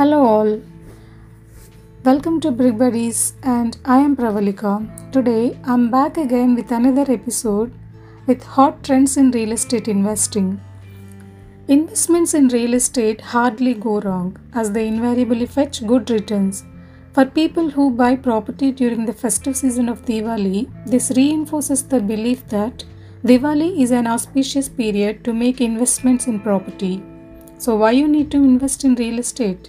Hello all. Welcome to Brick Buddies and I am Pravalika. Today I'm back again with another episode with hot trends in real estate investing. Investments in real estate hardly go wrong as they invariably fetch good returns. For people who buy property during the festive season of Diwali, this reinforces the belief that Diwali is an auspicious period to make investments in property. So, why you need to invest in real estate?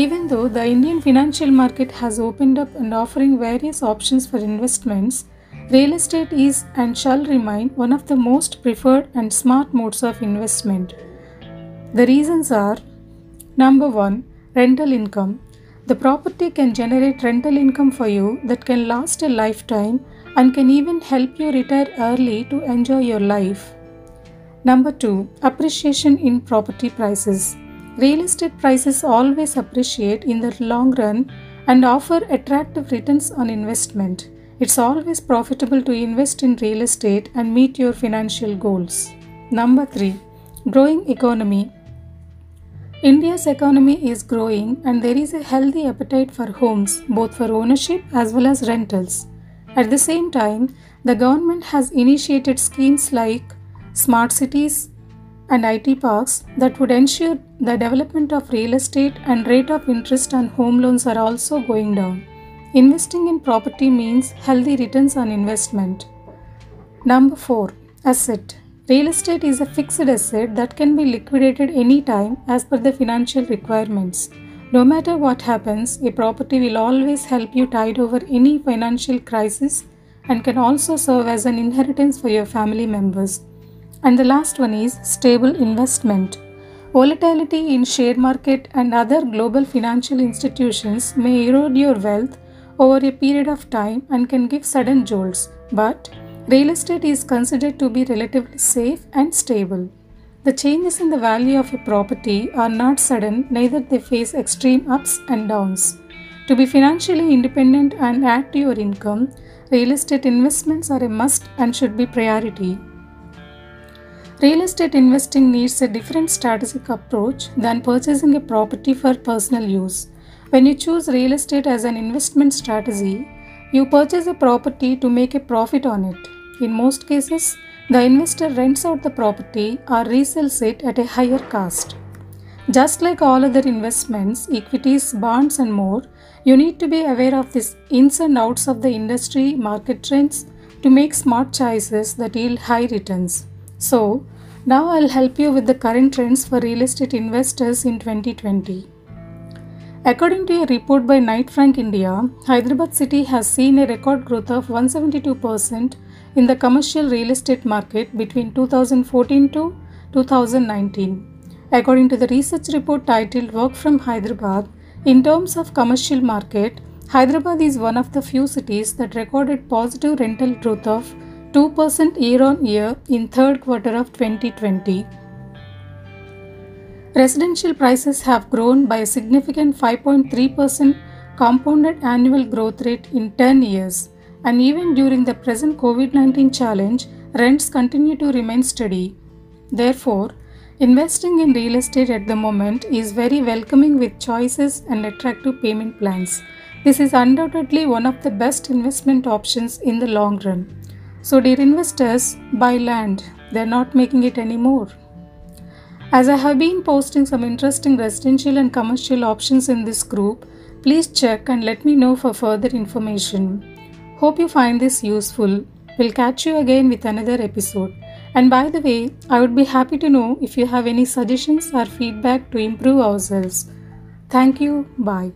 Even though the Indian financial market has opened up and offering various options for investments, real estate is and shall remain one of the most preferred and smart modes of investment. The reasons are number 1 rental income. The property can generate rental income for you that can last a lifetime and can even help you retire early to enjoy your life. Number 2 Appreciation in property prices. Real estate prices always appreciate in the long run and offer attractive returns on investment. It's always profitable to invest in real estate and meet your financial goals. Number 3 Growing economy. India's economy is growing and there is a healthy appetite for homes, both for ownership as well as rentals. At the same time, the government has initiated schemes like smart cities and IT parks that would ensure the development of real estate and rate of interest on home loans are also going down. Investing in property means healthy returns on investment. Number 4 Asset Real estate is a fixed asset that can be liquidated anytime as per the financial requirements. No matter what happens, a property will always help you tide over any financial crisis and can also serve as an inheritance for your family members. And the last one is stable investment. Volatility in share market and other global financial institutions may erode your wealth over a period of time and can give sudden jolts, but real estate is considered to be relatively safe and stable. The changes in the value of a property are not sudden, neither they face extreme ups and downs. To be financially independent and add to your income, real estate investments are a must and should be priority. Real estate investing needs a different strategic approach than purchasing a property for personal use. When you choose real estate as an investment strategy, you purchase a property to make a profit on it. In most cases, the investor rents out the property or resells it at a higher cost. Just like all other investments, equities, bonds, and more, you need to be aware of the ins and outs of the industry market trends to make smart choices that yield high returns. So, now I'll help you with the current trends for real estate investors in 2020. According to a report by Knight Frank India, Hyderabad city has seen a record growth of 172% in the commercial real estate market between 2014 to 2019. According to the research report titled Work from Hyderabad, in terms of commercial market, Hyderabad is one of the few cities that recorded positive rental growth of 2% year on year in third quarter of 2020. Residential prices have grown by a significant 5.3% compounded annual growth rate in 10 years, and even during the present COVID 19 challenge, rents continue to remain steady. Therefore, investing in real estate at the moment is very welcoming with choices and attractive payment plans. This is undoubtedly one of the best investment options in the long run. So, dear investors, buy land. They're not making it anymore. As I have been posting some interesting residential and commercial options in this group, please check and let me know for further information. Hope you find this useful. We'll catch you again with another episode. And by the way, I would be happy to know if you have any suggestions or feedback to improve ourselves. Thank you. Bye.